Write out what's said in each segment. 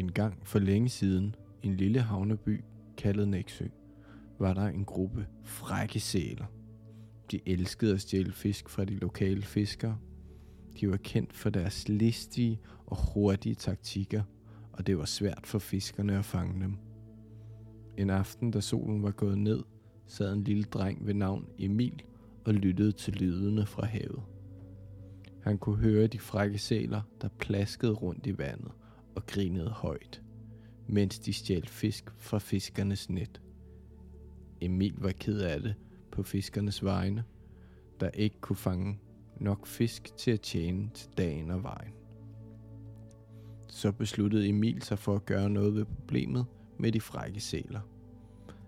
En gang for længe siden, i en lille havneby kaldet Næksø, var der en gruppe frække sæler. De elskede at stjæle fisk fra de lokale fiskere. De var kendt for deres listige og hurtige taktikker, og det var svært for fiskerne at fange dem. En aften, da solen var gået ned, sad en lille dreng ved navn Emil og lyttede til lydene fra havet. Han kunne høre de frække sæler, der plaskede rundt i vandet og grinede højt, mens de stjal fisk fra fiskernes net. Emil var ked af det på fiskernes vegne, der ikke kunne fange nok fisk til at tjene til dagen og vejen. Så besluttede Emil sig for at gøre noget ved problemet med de frække sæler.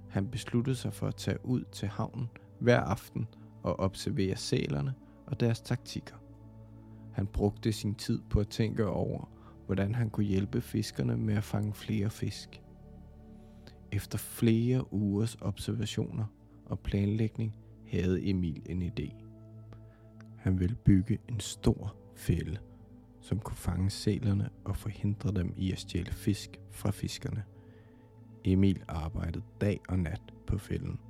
Han besluttede sig for at tage ud til havnen hver aften og observere sælerne og deres taktikker. Han brugte sin tid på at tænke over, hvordan han kunne hjælpe fiskerne med at fange flere fisk. Efter flere ugers observationer og planlægning havde Emil en idé. Han ville bygge en stor fælde, som kunne fange sælerne og forhindre dem i at stjæle fisk fra fiskerne. Emil arbejdede dag og nat på fælden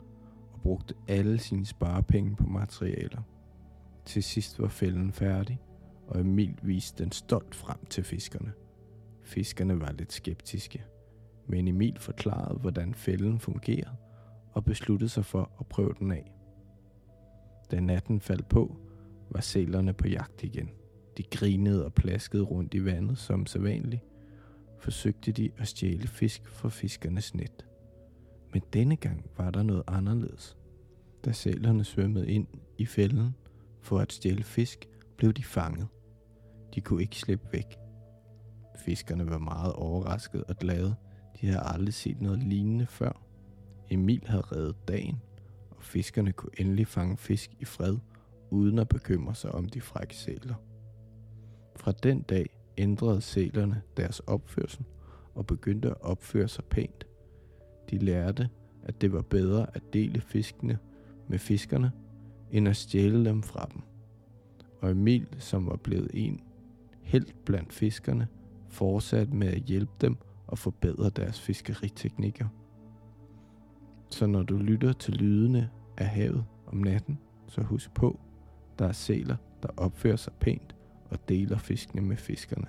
og brugte alle sine sparepenge på materialer. Til sidst var fælden færdig, og Emil viste den stolt frem til fiskerne. Fiskerne var lidt skeptiske, men Emil forklarede, hvordan fælden fungerede, og besluttede sig for at prøve den af. Da natten faldt på, var sælerne på jagt igen. De grinede og plaskede rundt i vandet som sædvanligt. Forsøgte de at stjæle fisk fra fiskernes net. Men denne gang var der noget anderledes. Da sælerne svømmede ind i fælden for at stjæle fisk, blev de fanget. De kunne ikke slippe væk. Fiskerne var meget overrasket og glade. De havde aldrig set noget lignende før. Emil havde reddet dagen, og fiskerne kunne endelig fange fisk i fred, uden at bekymre sig om de frække sæler. Fra den dag ændrede sælerne deres opførsel og begyndte at opføre sig pænt. De lærte, at det var bedre at dele fiskene med fiskerne, end at stjæle dem fra dem. Og Emil, som var blevet en helt blandt fiskerne, fortsatte med at hjælpe dem og forbedre deres fiskeriteknikker. Så når du lytter til lydene af havet om natten, så husk på, der er sæler, der opfører sig pænt og deler fiskene med fiskerne.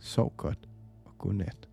Sov godt og god nat.